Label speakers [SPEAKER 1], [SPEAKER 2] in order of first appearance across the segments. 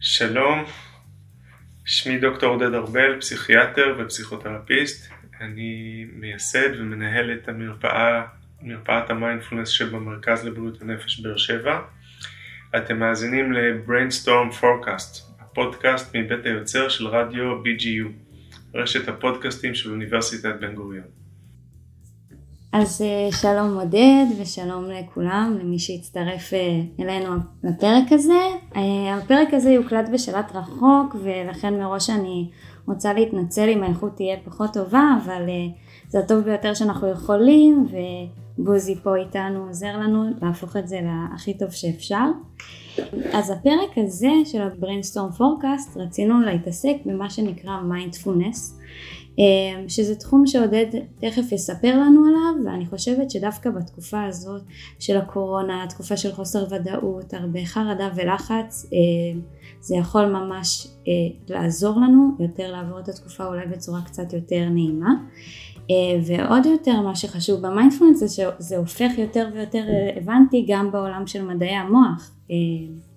[SPEAKER 1] שלום, שמי דוקטור עודד ארבל, פסיכיאטר ופסיכותרפיסט. אני מייסד ומנהל את המרפאה, מרפאת המיינדפולנס שבמרכז לבריאות הנפש באר שבע. אתם מאזינים ל-Brainstorm Forecast, הפודקאסט מבית היוצר של רדיו BGU, רשת הפודקאסטים של אוניברסיטת בן גוריון.
[SPEAKER 2] אז אה, שלום עודד ושלום לכולם, למי שהצטרף אה, אלינו לפרק הזה. אה, הפרק הזה יוקלט בשלט רחוק ולכן מראש אני רוצה להתנצל אם האיכות תהיה פחות טובה, אבל זה הטוב ביותר שאנחנו יכולים ובוזי פה איתנו עוזר לנו להפוך את זה להכי טוב שאפשר. אז הפרק הזה של ה-Brainstorm Forecast רצינו להתעסק במה שנקרא מיינדפולנס. אמ, שזה תחום שעודד תכף יספר לנו עליו ואני חושבת שדווקא בתקופה הזאת של הקורונה, תקופה של חוסר ודאות, הרבה חרדה ולחץ, אמ, זה יכול ממש אה, לעזור לנו יותר לעבור את התקופה אולי בצורה קצת יותר נעימה. אה, ועוד יותר מה שחשוב במיינדפלנס זה שזה הופך יותר ויותר רלוונטי גם בעולם של מדעי המוח אמ,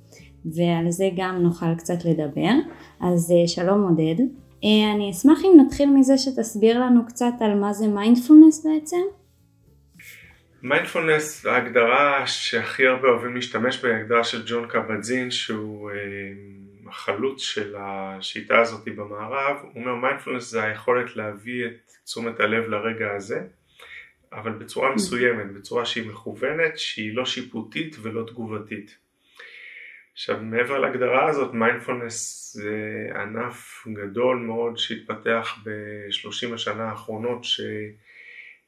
[SPEAKER 2] ועל זה גם נוכל קצת לדבר. אז אה, שלום עודד. אה, אני אשמח אם נתחיל מזה שתסביר לנו קצת על מה זה מיינדפולנס בעצם.
[SPEAKER 1] מיינדפולנס, ההגדרה שהכי הרבה אוהבים להשתמש בה היא הגדרה של ג'ון קבט-זין שהוא אה, החלוץ של השיטה הזאת במערב, הוא אומר מיינדפולנס זה היכולת להביא את תשומת הלב לרגע הזה אבל בצורה ממ. מסוימת, בצורה שהיא מכוונת, שהיא לא שיפוטית ולא תגובתית. עכשיו מעבר להגדרה הזאת מיינדפולנס זה ענף גדול מאוד שהתפתח בשלושים השנה האחרונות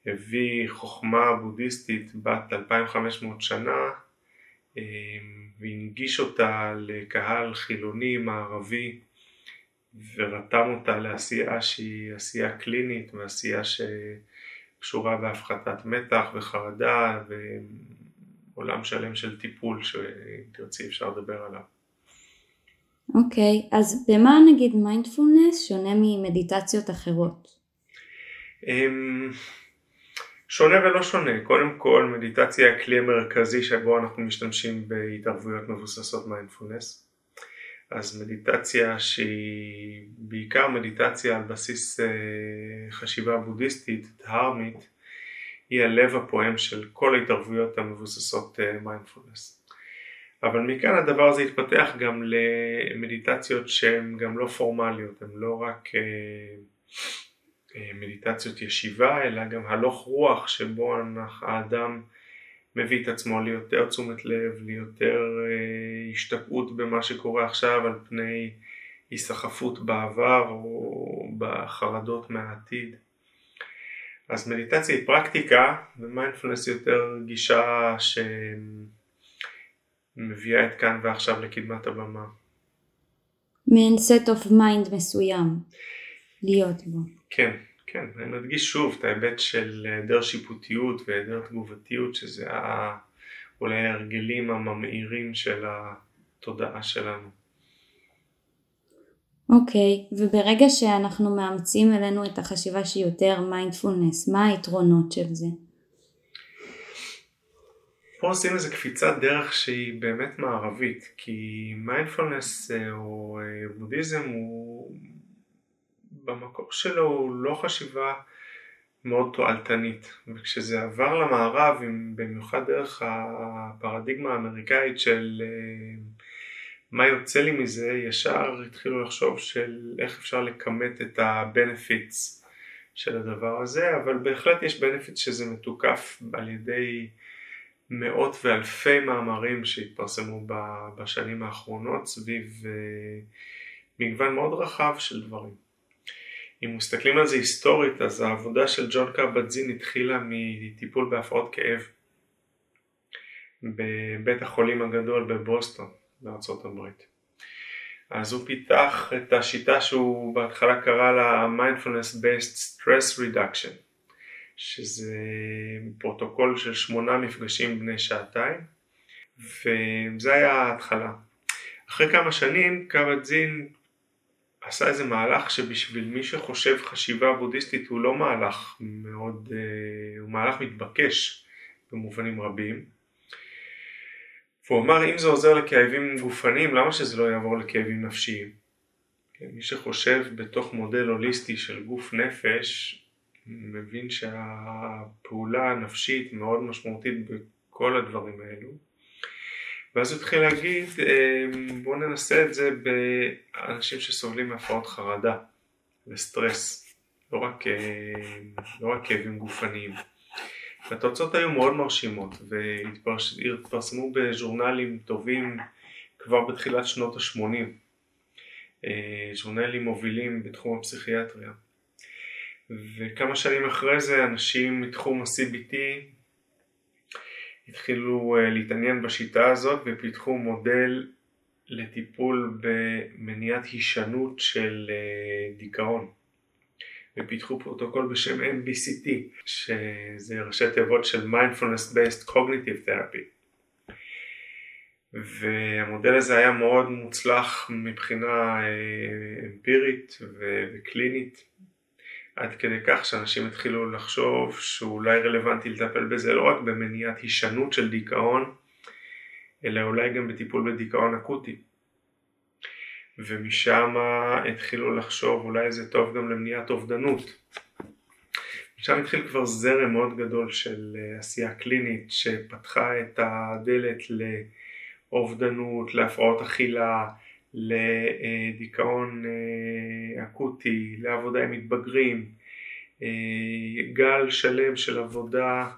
[SPEAKER 1] שהביא חוכמה בודהיסטית בת 2500 שנה אמ, והנגיש אותה לקהל חילוני מערבי ורתם אותה לעשייה שהיא עשייה קלינית ועשייה שקשורה בהפחתת מתח וחרדה עולם שלם של טיפול שאם תרצי אפשר לדבר עליו.
[SPEAKER 2] אוקיי, okay, אז במה נגיד מיינדפולנס שונה ממדיטציות אחרות?
[SPEAKER 1] אמ, שונה ולא שונה, קודם כל מדיטציה היא הכלי המרכזי שבו אנחנו משתמשים בהתערבויות מבוססות מיינדפולנס אז מדיטציה שהיא בעיקר מדיטציה על בסיס אה, חשיבה בודהיסטית, דהרמית, היא הלב הפועם של כל ההתערבויות המבוססות מיינדפולנס. אה, אבל מכאן הדבר הזה התפתח גם למדיטציות שהן גם לא פורמליות, הן לא רק אה, אה, מדיטציות ישיבה, אלא גם הלוך רוח שבו האדם מביא את עצמו ליותר תשומת לב, ליותר השתקעות במה שקורה עכשיו על פני היסחפות בעבר או בחרדות מהעתיד. אז מדיטציה היא פרקטיקה ומיינדפלנס היא יותר גישה שמביאה את כאן ועכשיו לקדמת הבמה.
[SPEAKER 2] מעין set of mind מסוים להיות בו.
[SPEAKER 1] כן, כן, אני מדגיש שוב את ההיבט של היעדר שיפוטיות והיעדר תגובתיות שזה אולי ההרגלים הממאירים של התודעה שלנו.
[SPEAKER 2] אוקיי, okay, וברגע שאנחנו מאמצים אלינו את החשיבה שהיא יותר מיינדפולנס, מה היתרונות של זה?
[SPEAKER 1] פה עושים איזה קפיצת דרך שהיא באמת מערבית, כי מיינדפולנס אה, או אה, בודהיזם הוא במקור שלו הוא לא חשיבה מאוד תועלתנית, וכשזה עבר למערב, במיוחד דרך הפרדיגמה האמריקאית של אה, מה יוצא לי מזה, ישר התחילו לחשוב של איך אפשר לכמת את ה-benefits של הדבר הזה, אבל בהחלט יש benefits שזה מתוקף על ידי מאות ואלפי מאמרים שהתפרסמו בשנים האחרונות סביב אה, מגוון מאוד רחב של דברים. אם מסתכלים על זה היסטורית, אז העבודה של ג'ון קבט-זין התחילה מטיפול בהפרעות כאב בבית החולים הגדול בבוסטון. בארצות הברית. אז הוא פיתח את השיטה שהוא בהתחלה קרא לה mindfulness based stress reduction שזה פרוטוקול של שמונה מפגשים בני שעתיים וזה היה ההתחלה. אחרי כמה שנים קבטזין עשה איזה מהלך שבשביל מי שחושב חשיבה בודהיסטית הוא לא מהלך מאוד, אה, הוא מהלך מתבקש במובנים רבים והוא אמר אם זה עוזר לכאבים גופניים למה שזה לא יעבור לכאבים נפשיים. כן, מי שחושב בתוך מודל הוליסטי של גוף נפש מבין שהפעולה הנפשית מאוד משמעותית בכל הדברים האלו. ואז הוא התחיל להגיד אמ, בואו ננסה את זה באנשים שסובלים מהפרעות חרדה וסטרס, לא רק, אמ, לא רק כאבים גופניים. והתוצאות היו מאוד מרשימות והתפרסמו בז'ורנלים טובים כבר בתחילת שנות ה-80, אה, ז'ורנלים מובילים בתחום הפסיכיאטריה. וכמה שנים אחרי זה אנשים מתחום ה-CBT התחילו אה, להתעניין בשיטה הזאת ופיתחו מודל לטיפול במניעת הישנות של אה, ופיתחו פרוטוקול בשם MBCT שזה ראשי תיבות של Mindfulness Based Cognitive Therapy והמודל הזה היה מאוד מוצלח מבחינה אה, אמפירית וקלינית עד כדי כך שאנשים התחילו לחשוב שאולי רלוונטי לטפל בזה לא רק במניעת הישנות של דיכאון, אלא אולי גם בטיפול בדיכאון אקוטי. ומשם התחילו לחשוב אולי זה טוב גם למניעת אובדנות. משם התחיל כבר זרם מאוד גדול של אה, עשייה קלינית שפתחה את הדלת לאובדנות, להפרעות אכילה, לדיכאון אה, אקוטי, לעבודה עם מתבגרים, אה, גל שלם של עבודה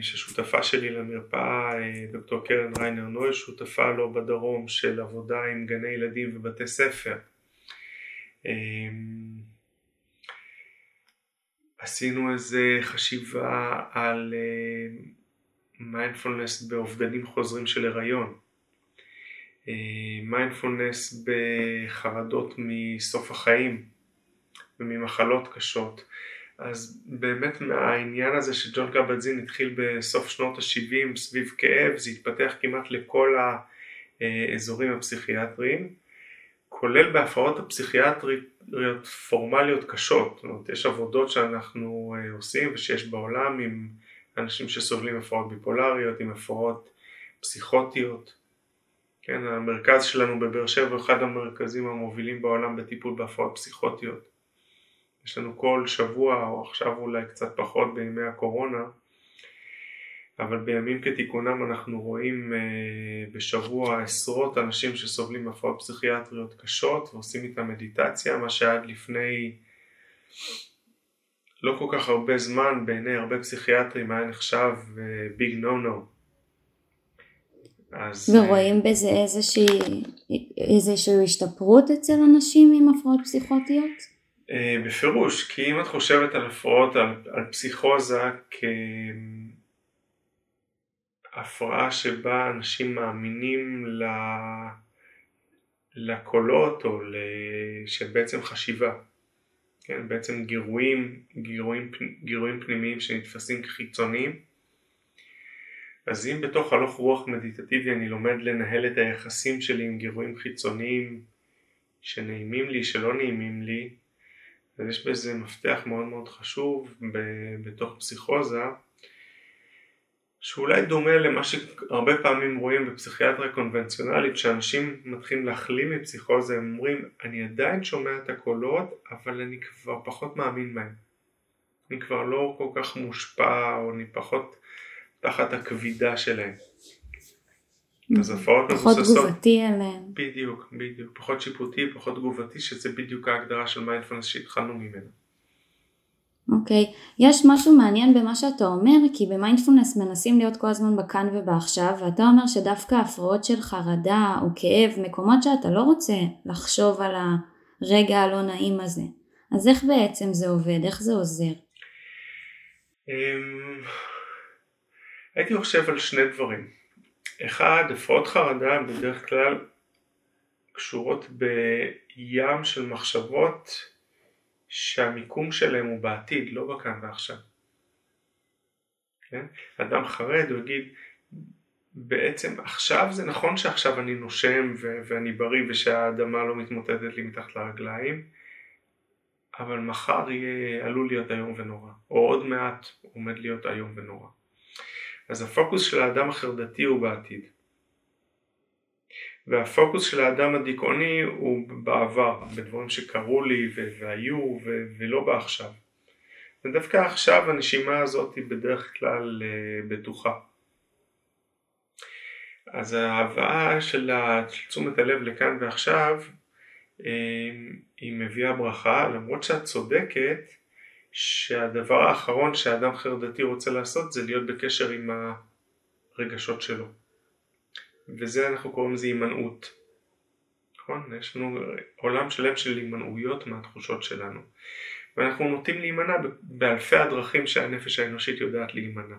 [SPEAKER 1] ששותפה שלי למרפאה, דוקטור קרן ריינר נוי, שותפה לו בדרום של עבודה עם גני ילדים ובתי ספר. עשינו איזה חשיבה על מיינדפולנס באובדנים חוזרים של הריון. מיינדפולנס בחרדות מסוף החיים וממחלות קשות. אז באמת מהעניין הזה שג'ון קרבטזין התחיל בסוף שנות ה-70 סביב כאב, זה התפתח כמעט לכל האזורים הפסיכיאטריים, כולל בהפרעות הפסיכיאטריות פורמליות קשות. זאת אומרת, יש עבודות שאנחנו אה, עושים ושיש בעולם עם אנשים שסובלים הפרעות ביפולריות, עם הפרעות פסיכוטיות. כן, המרכז שלנו בבאר שבע הוא אחד המרכזים המובילים בעולם בטיפול בהפרעות פסיכוטיות. יש לנו כל שבוע, או עכשיו אולי קצת פחות בימי הקורונה, אבל בימים כתיקונם אנחנו רואים uh, בשבוע עשרות אנשים שסובלים מהפרעות פסיכיאטריות קשות ועושים איתם מדיטציה, מה שעד לפני לא כל כך הרבה זמן בעיני הרבה פסיכיאטרים היה נחשב ביג נו נו.
[SPEAKER 2] אז... ורואים בזה איזושהי, איזושהי השתפרות אצל אנשים עם הפרעות פסיכוטיות?
[SPEAKER 1] אה, בפירוש, כי אם את חושבת על הפרעות, על, על פסיכוזה כהפרעה שבה אנשים מאמינים ל... לקולות או שבעצם חשיבה, כן, בעצם גירויים, גירויים, גירויים פנימיים שנתפסים כחיצוניים. אז אם בתוך הלוך רוח מדיטטיבי אני לומד לנהל את היחסים שלי עם גירויים חיצוניים שנעימים לי, שלא נעימים לי, אז יש בזה מפתח מאוד מאוד חשוב בתוך פסיכוזה שאולי דומה למה שהרבה פעמים רואים בפסיכיאטריה קונבנציונלית שאנשים מתחילים להחלים מפסיכוזה הם אומרים אני עדיין שומע את הקולות אבל אני כבר פחות מאמין בהם אני כבר לא כל כך מושפע או אני פחות תחת הכבידה שלהם. אז הפרעות מבוססות...
[SPEAKER 2] פחות תגובתי עליהם.
[SPEAKER 1] בדיוק, בדיוק. פחות שיפוטי, פחות תגובתי, שזה בדיוק ההגדרה של מיינדפלנס שהתחלנו ממנו.
[SPEAKER 2] אוקיי, okay. יש משהו מעניין במה שאתה אומר, כי במיינדפולנס מנסים להיות כל הזמן בכאן ובעכשיו, ואתה אומר שדווקא הפרעות של חרדה או כאב, מקומות שאתה לא רוצה לחשוב על הרגע הלא נעים הזה. אז איך בעצם זה עובד? איך זה עוזר?
[SPEAKER 1] אמ, הייתי חושב על שני דברים. אחד, הפרעות חרדה בדרך כלל קשורות בים של מחשבות שהמיקום שלהם הוא בעתיד, לא בכאן ועכשיו. כן? אדם חרד, הוא יגיד, בעצם עכשיו זה נכון שעכשיו אני נושם ו- ואני בריא ושהאדמה לא מתמוטטת לי מתחת לרגליים, אבל מחר יהיה, עלול להיות איום ונורא, או עוד מעט עומד להיות איום ונורא. אז הפוקוס של האדם החרדתי הוא בעתיד. והפוקוס של האדם הדיכאוני הוא בעבר, בדברים שקרו לי והיו ולא בעכשיו. ודווקא עכשיו הנשימה הזאת היא בדרך כלל אה, בטוחה. אז ההבאה של תשומת הלב לכאן ועכשיו אה, היא מביאה ברכה למרות שאת צודקת שהדבר האחרון שאדם חרדתי רוצה לעשות זה להיות בקשר עם הרגשות שלו. וזה אנחנו קוראים לזה הימנעות. נכון? יש לנו עולם שלם של הימנעויות מהתחושות שלנו. ואנחנו נוטים להימנע באלפי הדרכים שהנפש האנושית יודעת להימנע.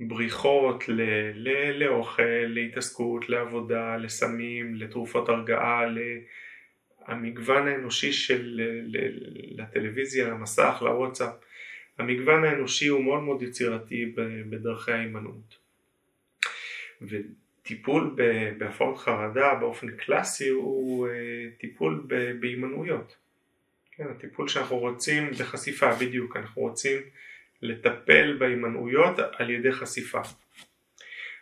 [SPEAKER 1] בבריחות ל- ל- לאוכל, להתעסקות, לעבודה, לסמים, לתרופות הרגעה, המגוון האנושי של לטלוויזיה, למסך, לוואטסאפ, המגוון האנושי הוא מאוד מאוד יצירתי בדרכי ההימנעות. וטיפול בהפרעות חרדה באופן קלאסי הוא אה, טיפול בהימנעויות. כן, הטיפול שאנחנו רוצים בחשיפה בדיוק, אנחנו רוצים לטפל בהימנעויות על ידי חשיפה.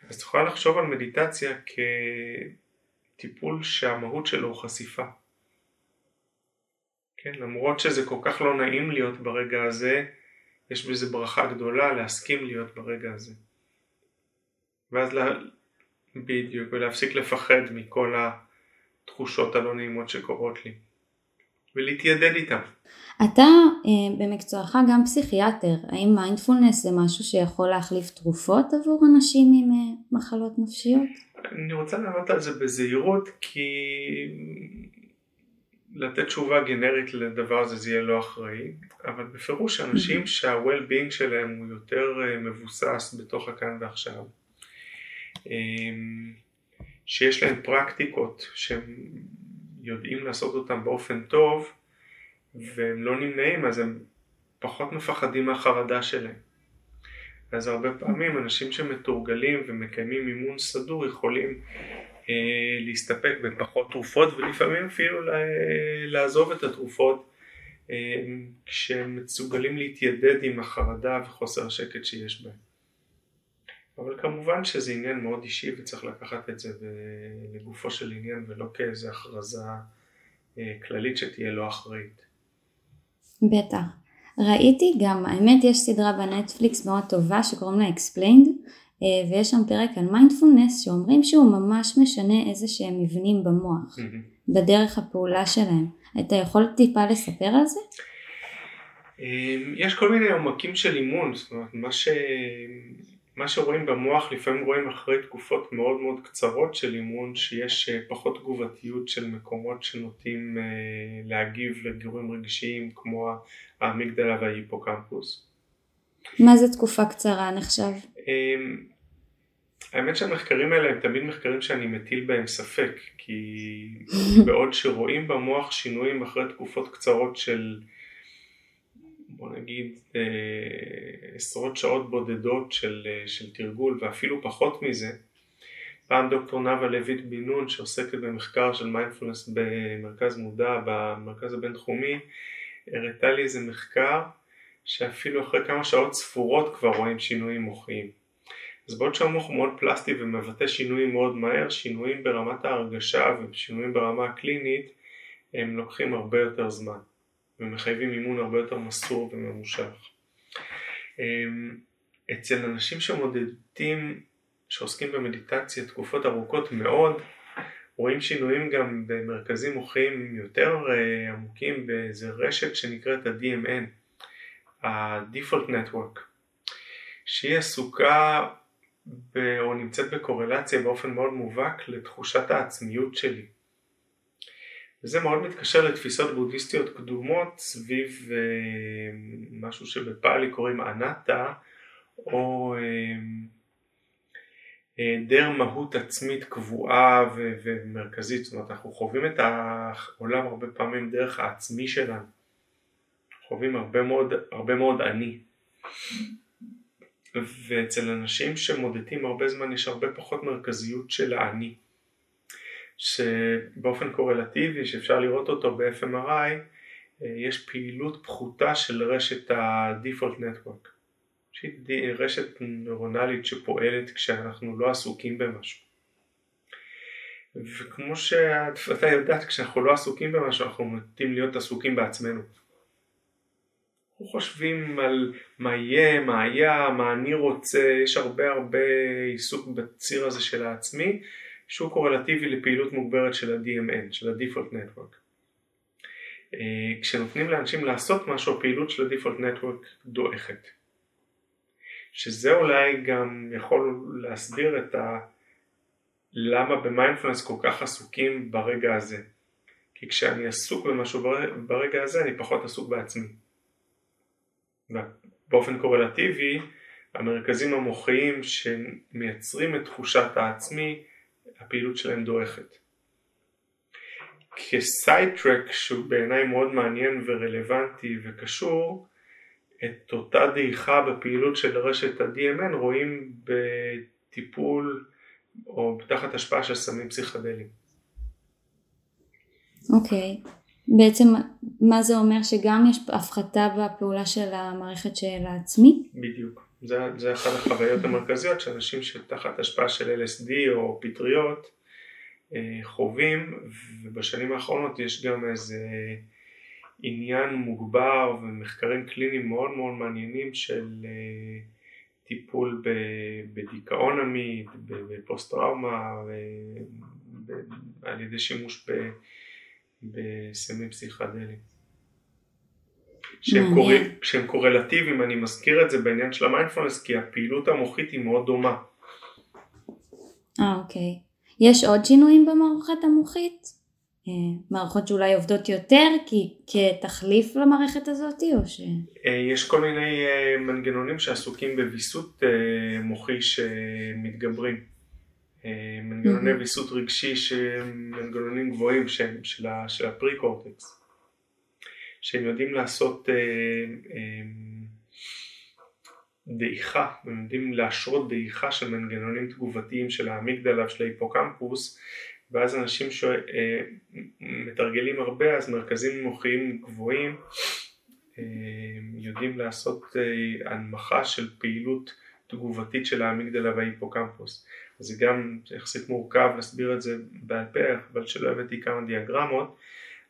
[SPEAKER 1] אז תוכל לחשוב על מדיטציה כטיפול שהמהות שלו הוא חשיפה. כן, למרות שזה כל כך לא נעים להיות ברגע הזה, יש בזה ברכה גדולה להסכים להיות ברגע הזה. ואז לה... בדיוק, ולהפסיק לפחד מכל התחושות הלא נעימות שקורות לי. ולהתיידד איתם.
[SPEAKER 2] אתה אה, במקצועך גם פסיכיאטר, האם מיינדפולנס זה משהו שיכול להחליף תרופות עבור אנשים עם אה, מחלות נפשיות?
[SPEAKER 1] אני רוצה לענות על זה בזהירות כי לתת תשובה גנרית לדבר הזה זה יהיה לא אחראי, אבל בפירוש אנשים שה-well-being שלהם הוא יותר אה, מבוסס בתוך הכאן ועכשיו, אמ, שיש להם פרקטיקות שהם יודעים לעשות אותם באופן טוב והם לא נמנעים אז הם פחות מפחדים מהחרדה שלהם. אז הרבה פעמים אנשים שמתורגלים ומקיימים אימון סדור יכולים להסתפק בפחות תרופות ולפעמים אפילו לעזוב את התרופות אה, כשהם מסוגלים להתיידד עם החרדה וחוסר השקט שיש בהם. אבל כמובן שזה עניין מאוד אישי וצריך לקחת את זה לגופו של עניין ולא כאיזה הכרזה אה, כללית שתהיה לא אחראית.
[SPEAKER 2] בטח. ראיתי גם, האמת יש סדרה בנטפליקס מאוד טובה שקוראים לה Explained אה, ויש שם פרק על מיינדפולנס שאומרים שהוא ממש משנה איזה שהם מבנים במוח mm-hmm. בדרך הפעולה שלהם. אתה יכול טיפה לספר על זה?
[SPEAKER 1] אמ, יש כל מיני עומקים של אימון, זאת אומרת מה, ש... מה שרואים במוח לפעמים רואים אחרי תקופות מאוד מאוד קצרות של אימון שיש אה, פחות תגובתיות של מקומות שנוטים אה, להגיב לגירויים רגשיים כמו האמיגדלה וההיפוקמפוס.
[SPEAKER 2] מה זה תקופה קצרה נחשב?
[SPEAKER 1] אמ, האמת שהמחקרים האלה הם תמיד מחקרים שאני מטיל בהם ספק, כי בעוד שרואים במוח שינויים אחרי תקופות קצרות של בוא נגיד אה, עשרות שעות בודדות של, אה, של תרגול ואפילו פחות מזה, פעם דוקטור נאוה לויט בן נון שעוסקת במחקר של מיינדפולנס במרכז מודע במרכז הבינתחומי הראתה לי איזה מחקר שאפילו אחרי כמה שעות ספורות כבר רואים שינויים מוחיים. אז בעוד שהמוח הוא מאוד פלסטי ומבטא שינויים מאוד מהר, שינויים ברמת ההרגשה ושינויים ברמה הקלינית הם לוקחים הרבה יותר זמן ומחייבים אימון הרבה יותר מסור וממושך. אמ, אצל אנשים שמודדים, שעוסקים במדיטציה תקופות ארוכות מאוד, רואים שינויים גם במרכזים מוחיים יותר אה, עמוקים באיזה רשת שנקראת ה-DMN, ה-Default Network, שהיא עסוקה ב, או נמצאת בקורלציה באופן מאוד מובהק לתחושת העצמיות שלי. וזה מאוד מתקשר לתפיסות בודהיסטיות קדומות סביב אה, משהו שבפאלי קוראים אנטה או היעדר אה, מהות עצמית קבועה ו- ומרכזית, זאת אומרת אנחנו חווים את העולם הרבה פעמים דרך העצמי שלנו, חווים הרבה מאוד, הרבה מאוד אני. ואצל אנשים שמודדים הרבה זמן יש הרבה פחות מרכזיות של האני שבאופן קורלטיבי שאפשר לראות אותו ב-FMRI יש פעילות פחותה של רשת ה-Default Network שהיא רשת נוירונלית שפועלת כשאנחנו לא עסוקים במשהו. וכמו שאתה יודעת, כשאנחנו לא עסוקים במשהו אנחנו נוטים להיות עסוקים בעצמנו. אנחנו חושבים על מה יהיה, מה היה, מה אני רוצה, יש הרבה הרבה עיסוק בציר הזה של העצמי שהוא קורלטיבי לפעילות מוגברת של ה-DMN, של ה-Default Network. אה, כשנותנים לאנשים לעשות משהו, הפעילות של ה-Default Network דועכת. שזה אולי גם יכול להסביר את ה... למה במיינדפלנס כל כך עסוקים ברגע הזה. כי כשאני עסוק במשהו ברגע הזה אני פחות עסוק בעצמי. באופן קורלטיבי המרכזים המוחיים שמייצרים את תחושת העצמי הפעילות שלהם דועכת. כסיידטרק שהוא בעיניי מאוד מעניין ורלוונטי וקשור את אותה דעיכה בפעילות של רשת ה-DMN רואים בטיפול או תחת השפעה של סמים פסיכדליים.
[SPEAKER 2] אוקיי, okay. בעצם מה זה אומר שגם יש הפחתה בפעולה של המערכת של העצמי?
[SPEAKER 1] בדיוק, זה, זה אחת החוויות המרכזיות שאנשים שתחת השפעה של LSD או פטריות אה, חווים ובשנים האחרונות יש גם איזה עניין מוגבר ומחקרים קליניים מאוד מאוד מעניינים של אה, טיפול בדיכאון עמית, בפוסט טראומה, על ידי שימוש בסמים פסיכדליים. שהם, קור... שהם קורלטיביים, אני מזכיר את זה בעניין של המיינדפלנס כי הפעילות המוחית היא מאוד דומה.
[SPEAKER 2] אה אוקיי. יש עוד שינויים במערכת המוחית? אה, מערכות שאולי עובדות יותר כי כתחליף למערכת הזאת או ש...
[SPEAKER 1] אה, יש כל מיני אה, מנגנונים שעסוקים בוויסות מוחי שמתגברים. מנגנוני ויסות רגשי שהם מנגנונים גבוהים שהם של, של הפרי קורטקס. שהם יודעים לעשות דעיכה, הם יודעים להשרות דעיכה של מנגנונים תגובתיים של האמיגדלה ושל ההיפוקמפוס ואז אנשים שמתרגלים אה, הרבה אז מרכזים מוחיים גבוהים אה, יודעים לעשות אה, הנמכה של פעילות תגובתית של האמיגדלה וההיפוקמפוס זה גם יחסית מורכב להסביר את זה בעל פה אבל שלא הבאתי כמה דיאגרמות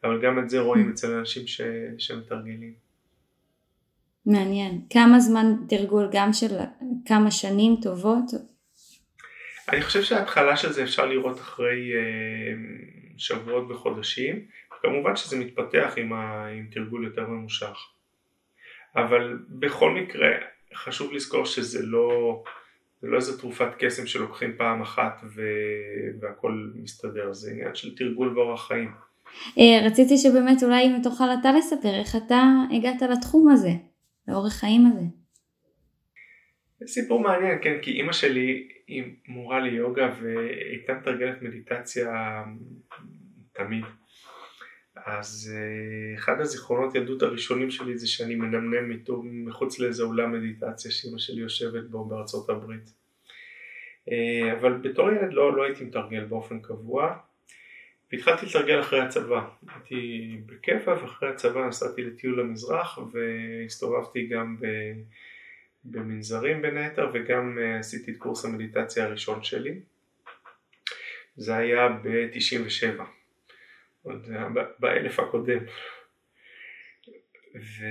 [SPEAKER 1] אבל גם את זה רואים אצל אנשים ש... שמתרגלים.
[SPEAKER 2] מעניין. כמה זמן תרגול גם של כמה שנים טובות
[SPEAKER 1] אני חושב שההתחלה של זה אפשר לראות אחרי אה, שבועות וחודשים, כמובן שזה מתפתח עם, ה, עם תרגול יותר ממושך. אבל בכל מקרה חשוב לזכור שזה לא, זה לא איזה תרופת קסם שלוקחים פעם אחת ו... והכל מסתדר, זה עניין של תרגול ואורח חיים.
[SPEAKER 2] אה, רציתי שבאמת אולי אם תוכל אתה לספר איך אתה הגעת לתחום הזה, לאורך חיים הזה.
[SPEAKER 1] זה סיפור מעניין, כן, כי אימא שלי היא מורה ליוגה והייתה מתרגלת מדיטציה תמיד. אז אה, אחד הזיכרונות ילדות הראשונים שלי זה שאני מנמנם איתו מחוץ לאיזה אולם מדיטציה שאימא שלי יושבת בו בארצות הברית. אה, אבל בתור ילד לא, לא הייתי מתרגל באופן קבוע והתחלתי לתרגל אחרי הצבא. הייתי בכיפה ואחרי הצבא נסעתי לטיול למזרח והסתובבתי גם. במנזרים בין היתר וגם אה, עשיתי את קורס המדיטציה הראשון שלי זה היה ב-97 עוד באלף הקודם. ו...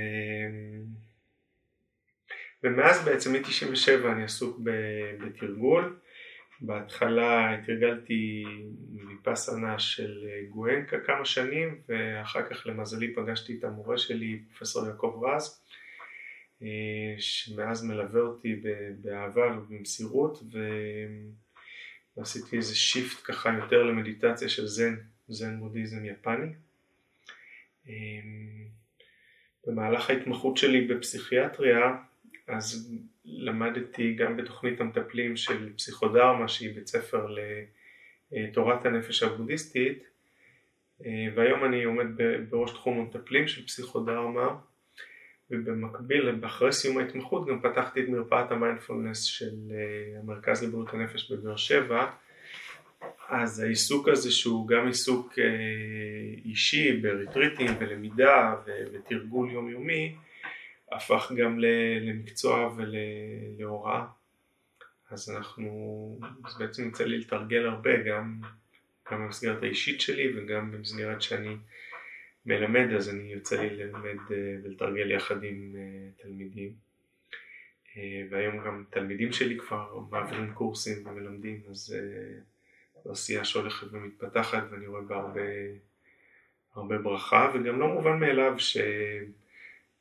[SPEAKER 1] ומאז בעצם מ-97 אני עסוק בתרגול. בהתחלה התרגלתי מפסנה של גואנקה כמה שנים ואחר כך למזלי פגשתי את המורה שלי פרופסור יעקב רז אה, שמאז מלווה אותי באהבה ובמסירות ועשיתי איזה שיפט ככה יותר למדיטציה של זן, זן בודהיזם יפני. אה, במהלך ההתמחות שלי בפסיכיאטריה אז למדתי גם בתוכנית המטפלים של פסיכודרמה שהיא בית ספר לתורת הנפש הבודהיסטית. אה, והיום אני עומד בראש תחום המטפלים של פסיכודרמה. ובמקביל, אחרי סיום ההתמחות גם פתחתי את מרפאת המיינדפולנס של אה, המרכז לבריאות הנפש בבאר שבע אז העיסוק הזה שהוא גם עיסוק אה, אישי בריטריטים ולמידה ותרגול יומיומי הפך גם למקצוע ולהוראה. אז אנחנו, אז בעצם יצא לי לתרגל הרבה, גם, גם במסגרת האישית שלי וגם במסגרת שאני מלמד, אז אני יוצא לי ללמד אה, ולתרגל יחד עם אה, תלמידים. והיום גם תלמידים שלי כבר מעבירים קורסים ומלמדים, אז זו עשייה שהולכת ומתפתחת ואני רואה בה הרבה, הרבה ברכה, וגם לא מובן מאליו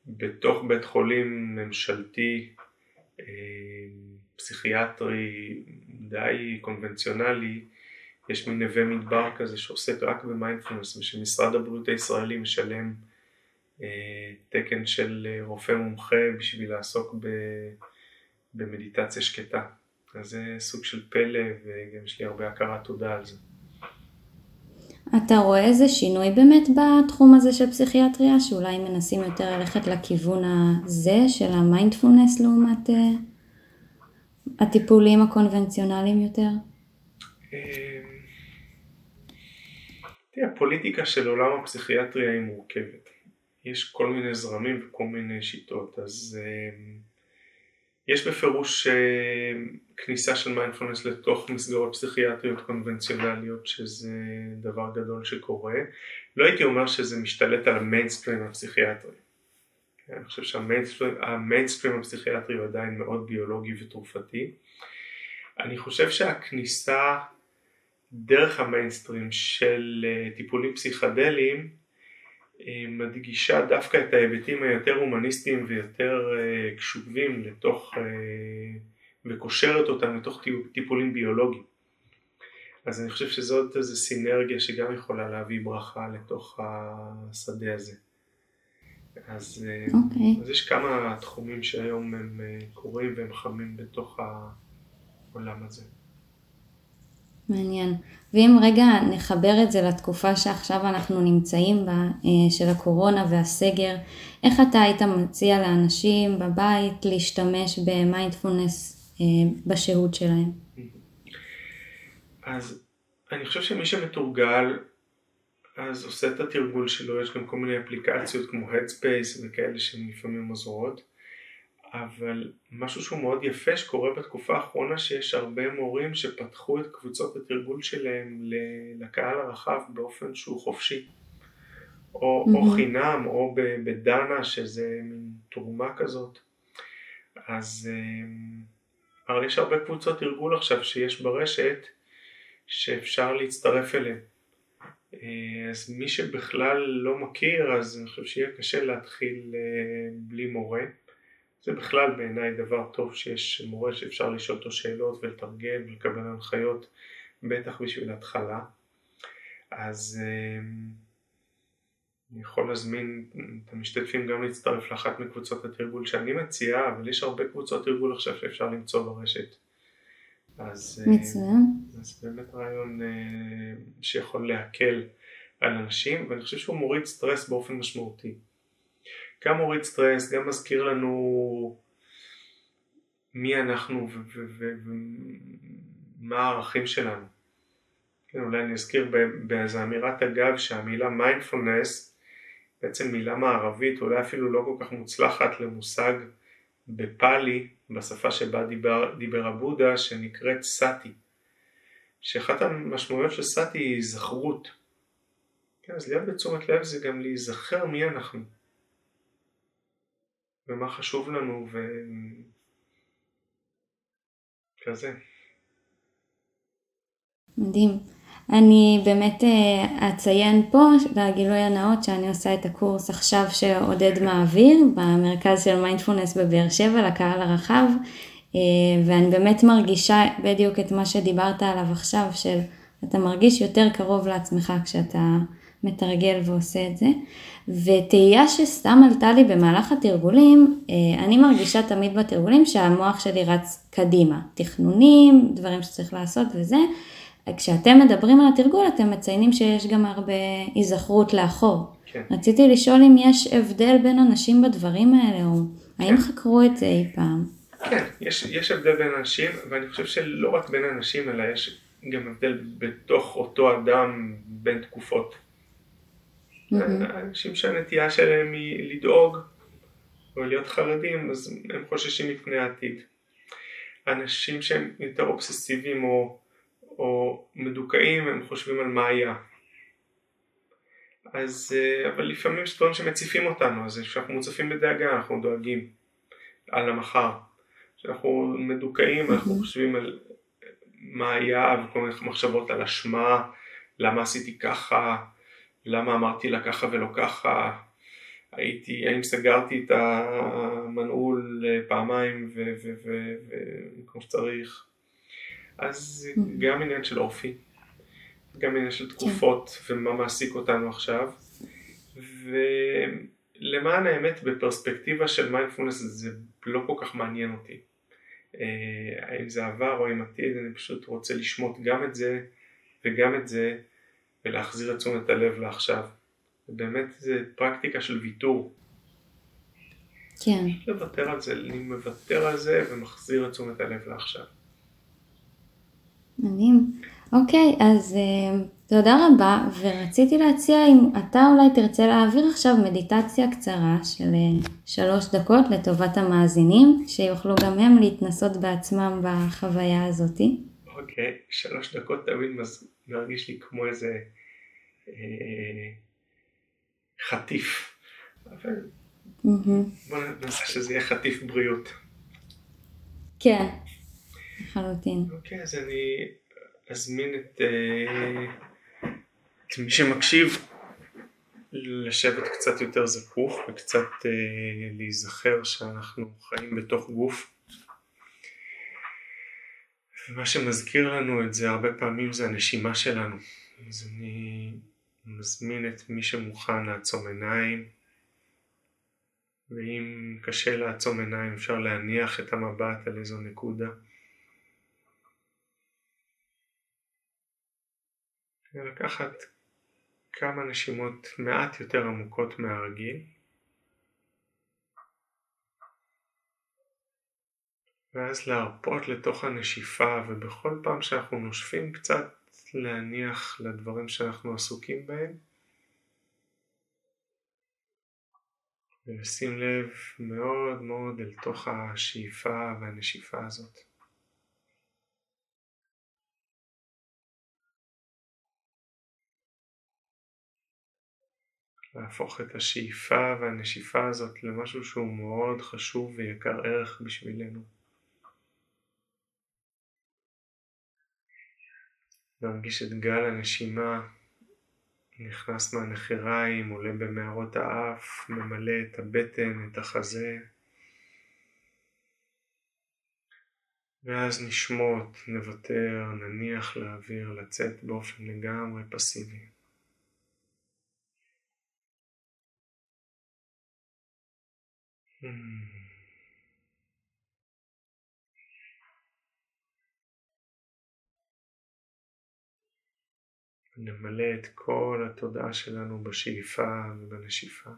[SPEAKER 1] שבתוך בית חולים ממשלתי פסיכיאטרי די קונבנציונלי, יש מין נווה מדבר כזה שעוסק רק במיינדפלנס ושמשרד הבריאות הישראלי משלם אה, תקן של אה, רופא מומחה בשביל לעסוק במדיטציה שקטה. אז זה סוג של פלא וגם יש לי הרבה הכרת תודה על זה.
[SPEAKER 2] אתה רואה איזה שינוי באמת בתחום הזה של פסיכיאטריה, שאולי מנסים יותר ללכת לכיוון הזה של המיינדפולנס לעומת... אה, הטיפולים הקונבנציונליים יותר?
[SPEAKER 1] אמ, תראה, הפוליטיקה של עולם הפסיכיאטריה היא מורכבת. יש כל מיני זרמים וכל מיני שיטות, אז אמ, יש בפירוש אמ, כניסה של מיינדפולנס לתוך מסגרות פסיכיאטריות קונבנציונליות שזה דבר גדול שקורה. לא הייתי אומר שזה משתלט על המיינסטרים הפסיכיאטרי. אני חושב שהמיינסטרים הפסיכיאטרי הוא עדיין מאוד ביולוגי ותרופתי. אני חושב שהכניסה דרך המיינסטרים של אה, טיפולים פסיכדליים מדגישה דווקא את ההיבטים היותר הומניסטיים ויותר אה, קשובים לתוך וקושרת אותם לתוך טיפולים ביולוגיים. אז אני חושב שזאת איזו סינרגיה שגם יכולה להביא ברכה לתוך השדה הזה. אז, okay. אה, אוקיי. אז יש כמה תחומים שהיום הם אה, קורים והם חמים בתוך העולם הזה.
[SPEAKER 2] מעניין. ואם רגע נחבר את זה לתקופה שעכשיו אנחנו נמצאים בה, אה, של הקורונה והסגר, איך אתה היית מציע לאנשים בבית להשתמש במיינדפולנס בשהות שלהם?
[SPEAKER 1] אז אני חושב שמי שמתורגל אז עושה את התרגול שלו, יש גם כל מיני אפליקציות כמו Headspace וכאלה שהן לפעמים עוזרות, אבל משהו שהוא מאוד יפה שקורה בתקופה האחרונה שיש הרבה מורים שפתחו את קבוצות התרגול שלהם לקהל הרחב באופן שהוא חופשי, או, mm-hmm. או חינם או בדנה שזה מין תרומה כזאת, אז הרי אה, יש הרבה קבוצות תרגול עכשיו שיש ברשת שאפשר להצטרף אליהן. אה, אז מי שבכלל לא מכיר אז אני חושב שיהיה קשה להתחיל אה, בלי מורה. זה בכלל בעיניי דבר טוב שיש מורה שאפשר לשאול אותו שאלות ולתרגל ולקבל הנחיות בטח בשביל התחלה. אז אה, אני יכול להזמין את המשתתפים גם להצטרף לאחת מקבוצות התרגול שאני מציע, אבל יש הרבה קבוצות תרגול עכשיו שאפשר למצוא ברשת.
[SPEAKER 2] אז, מצוין.
[SPEAKER 1] אז באמת רעיון אה, שיכול להקל על אנשים ואני חושב שהוא מוריד סטרס באופן משמעותי. גם מוריד סטרס, גם מזכיר לנו מי אנחנו ומה הערכים שלנו. כן, אולי אני אזכיר באיזה אמירת אגב שהמילה מיינדפולנס בעצם מילה מערבית אולי אפילו לא כל כך מוצלחת למושג בפאלי, בשפה שבה דיבר, דיבר הבודה, שנקראת סאטי. שאחת המשמעויות של סאטי היא היזכרות. כן, אז להיות בתשומת לב זה גם להיזכר מי אנחנו. ומה חשוב לנו וכזה.
[SPEAKER 2] מדהים. אני באמת אה, אציין פה לגילוי הנאות שאני עושה את הקורס עכשיו שעודד מעביר במרכז של מיינדפולנס בבאר שבע לקהל הרחב אה, ואני באמת מרגישה בדיוק את מה שדיברת עליו עכשיו של אתה מרגיש יותר קרוב לעצמך כשאתה מתרגל ועושה את זה ותהייה שסתם עלתה לי במהלך התרגולים, אה, אני מרגישה תמיד בתרגולים שהמוח שלי רץ קדימה, תכנונים, דברים שצריך לעשות וזה כשאתם מדברים על התרגול אתם מציינים שיש גם הרבה היזכרות לאחור. כן. רציתי לשאול אם יש הבדל בין אנשים בדברים האלה, או כן. האם חקרו את זה אי פעם?
[SPEAKER 1] כן, יש, יש הבדל בין אנשים, ואני חושב שלא רק בין אנשים, אלא יש גם הבדל בתוך אותו אדם בין תקופות. Mm-hmm. אנשים שהנטייה שלהם היא לדאוג, או להיות חרדים, אז הם חוששים מפני העתיד. אנשים שהם יותר אובססיביים או, או מדוכאים, הם חושבים על מה היה. אז, אה, אבל לפעמים יש דברים שמציפים אותנו, אז כשאנחנו מוצפים בדאגה אנחנו דואגים על המחר. כשאנחנו מדוכאים אנחנו חושבים על מה היה וכל מיני מחשבות על אשמה, למה עשיתי ככה, למה אמרתי לה ככה ולא ככה, הייתי, האם סגרתי את המנעול פעמיים וכמו שצריך. אז mm-hmm. גם עניין של אופי, גם עניין של תקופות כן. ומה מעסיק אותנו עכשיו. ולמען האמת בפרספקטיבה של מיינדפולנס זה לא כל כך מעניין אותי. אה, האם זה עבר או עם עתיד, אני פשוט רוצה לשמוט גם את זה וגם את זה ולהחזיר את תשומת הלב לעכשיו. באמת זה פרקטיקה של ויתור.
[SPEAKER 2] כן.
[SPEAKER 1] לוותר על זה, אני מוותר על זה ומחזיר את תשומת הלב לעכשיו.
[SPEAKER 2] מדהים. אוקיי, אז uh, תודה רבה, ורציתי להציע אם אתה אולי תרצה להעביר עכשיו מדיטציה קצרה של uh, שלוש דקות לטובת המאזינים, שיוכלו גם הם להתנסות בעצמם בחוויה הזאתי.
[SPEAKER 1] אוקיי, שלוש דקות תמיד מרגיש לי כמו איזה אה, חטיף. אבל בוא ננסה שזה יהיה חטיף בריאות.
[SPEAKER 2] כן, לחלוטין.
[SPEAKER 1] אוקיי, אז אני אזמין את, אה, את מי שמקשיב לשבת קצת יותר זקוף וקצת אה, להיזכר שאנחנו חיים בתוך גוף. ומה שמזכיר לנו את זה הרבה פעמים זה הנשימה שלנו. אז אני מזמין את מי שמוכן לעצום עיניים ואם קשה לעצום עיניים אפשר להניח את המבט על איזו נקודה. ולקחת כמה נשימות מעט יותר עמוקות מהרגיל ואז להרפות לתוך הנשיפה ובכל פעם שאנחנו נושפים קצת להניח לדברים שאנחנו עסוקים בהם ולשים לב מאוד מאוד אל תוך השאיפה והנשיפה הזאת. להפוך את השאיפה והנשיפה הזאת למשהו שהוא מאוד חשוב ויקר ערך בשבילנו. להרגיש את גל הנשימה נכנס מהנחיריים, עולה במערות האף, ממלא את הבטן, את החזה. ואז נשמוט, נוותר, נניח לאוויר לצאת באופן לגמרי פסיבי. Hmm. נמלא את כל התודעה שלנו בשאיפה ובנשיפה.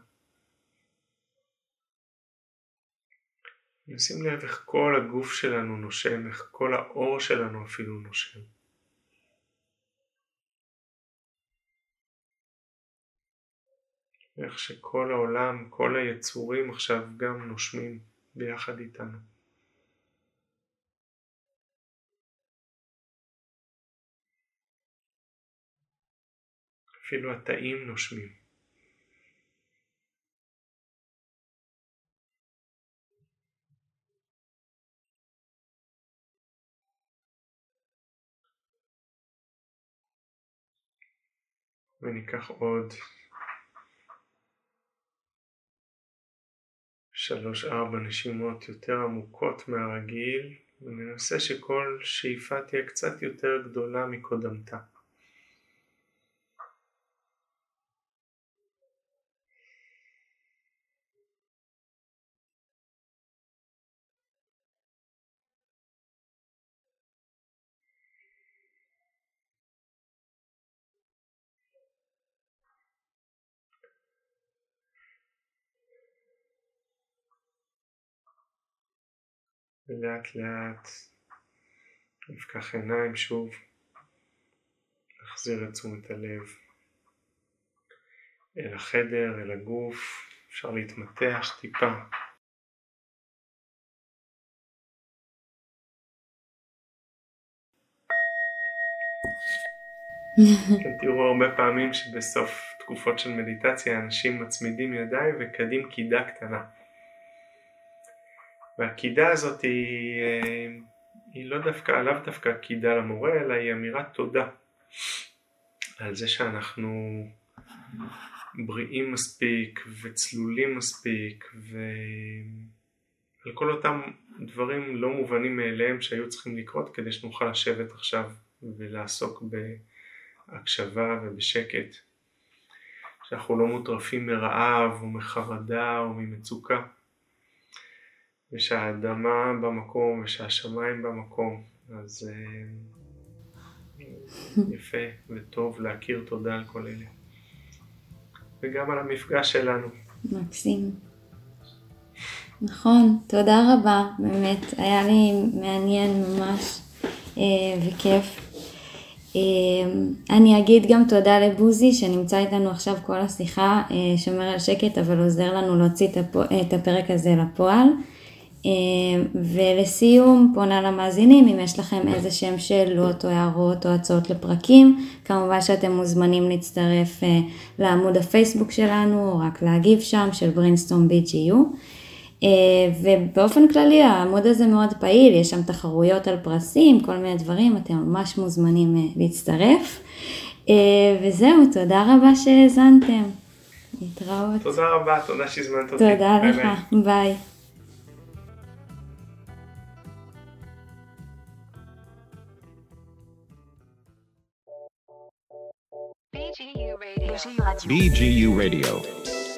[SPEAKER 1] נשים לב איך כל הגוף שלנו נושם, איך כל האור שלנו אפילו נושם. איך שכל העולם, כל היצורים עכשיו גם נושמים ביחד איתנו. אפילו התאים נושמים. וניקח עוד שלוש ארבע נשימות יותר עמוקות מהרגיל וננסה שכל שאיפה תהיה קצת יותר גדולה מקודמתה. ולאט לאט נפקח עיניים שוב, נחזיר את תשומת הלב אל החדר, אל הגוף, אפשר להתמתח טיפה. אתם כן, תראו הרבה פעמים שבסוף תקופות של מדיטציה אנשים מצמידים ידיים וקדים קידה קטנה. והקידה הזאת היא, אה, היא לא דווקא, לאו דווקא קידה למורה, אלא היא אמירת תודה על זה שאנחנו בריאים מספיק וצלולים מספיק ועל כל אותם דברים לא מובנים מאליהם שהיו צריכים לקרות כדי שנוכל לשבת עכשיו ולעסוק בהקשבה ובשקט. שאנחנו לא מוטרפים מרעב ומחרדה או ממצוקה ושהאדמה במקום ושהשמיים במקום אז אה, יפה וטוב להכיר תודה על כל אלה וגם על המפגש שלנו.
[SPEAKER 2] מקסים. נכון, תודה רבה, באמת, היה לי מעניין ממש אה, וכיף. אה, אני אגיד גם תודה לבוזי שנמצא איתנו עכשיו כל השיחה, אה, שומר על שקט אבל עוזר לנו להוציא את הפרק הזה לפועל. ולסיום פונה למאזינים אם יש לכם איזה שהם שאלות או הערות או הצעות לפרקים כמובן שאתם מוזמנים להצטרף לעמוד הפייסבוק שלנו או רק להגיב שם של בריינסטורם BGU ובאופן כללי העמוד הזה מאוד פעיל, יש שם תחרויות על פרסים, כל מיני דברים, אתם ממש מוזמנים להצטרף. וזהו, תודה רבה שהאזנתם. להתראות.
[SPEAKER 1] תודה רבה, תודה שהזמנת אותי.
[SPEAKER 2] תודה לך, ביי.
[SPEAKER 3] BGU Radio. BGU Radio.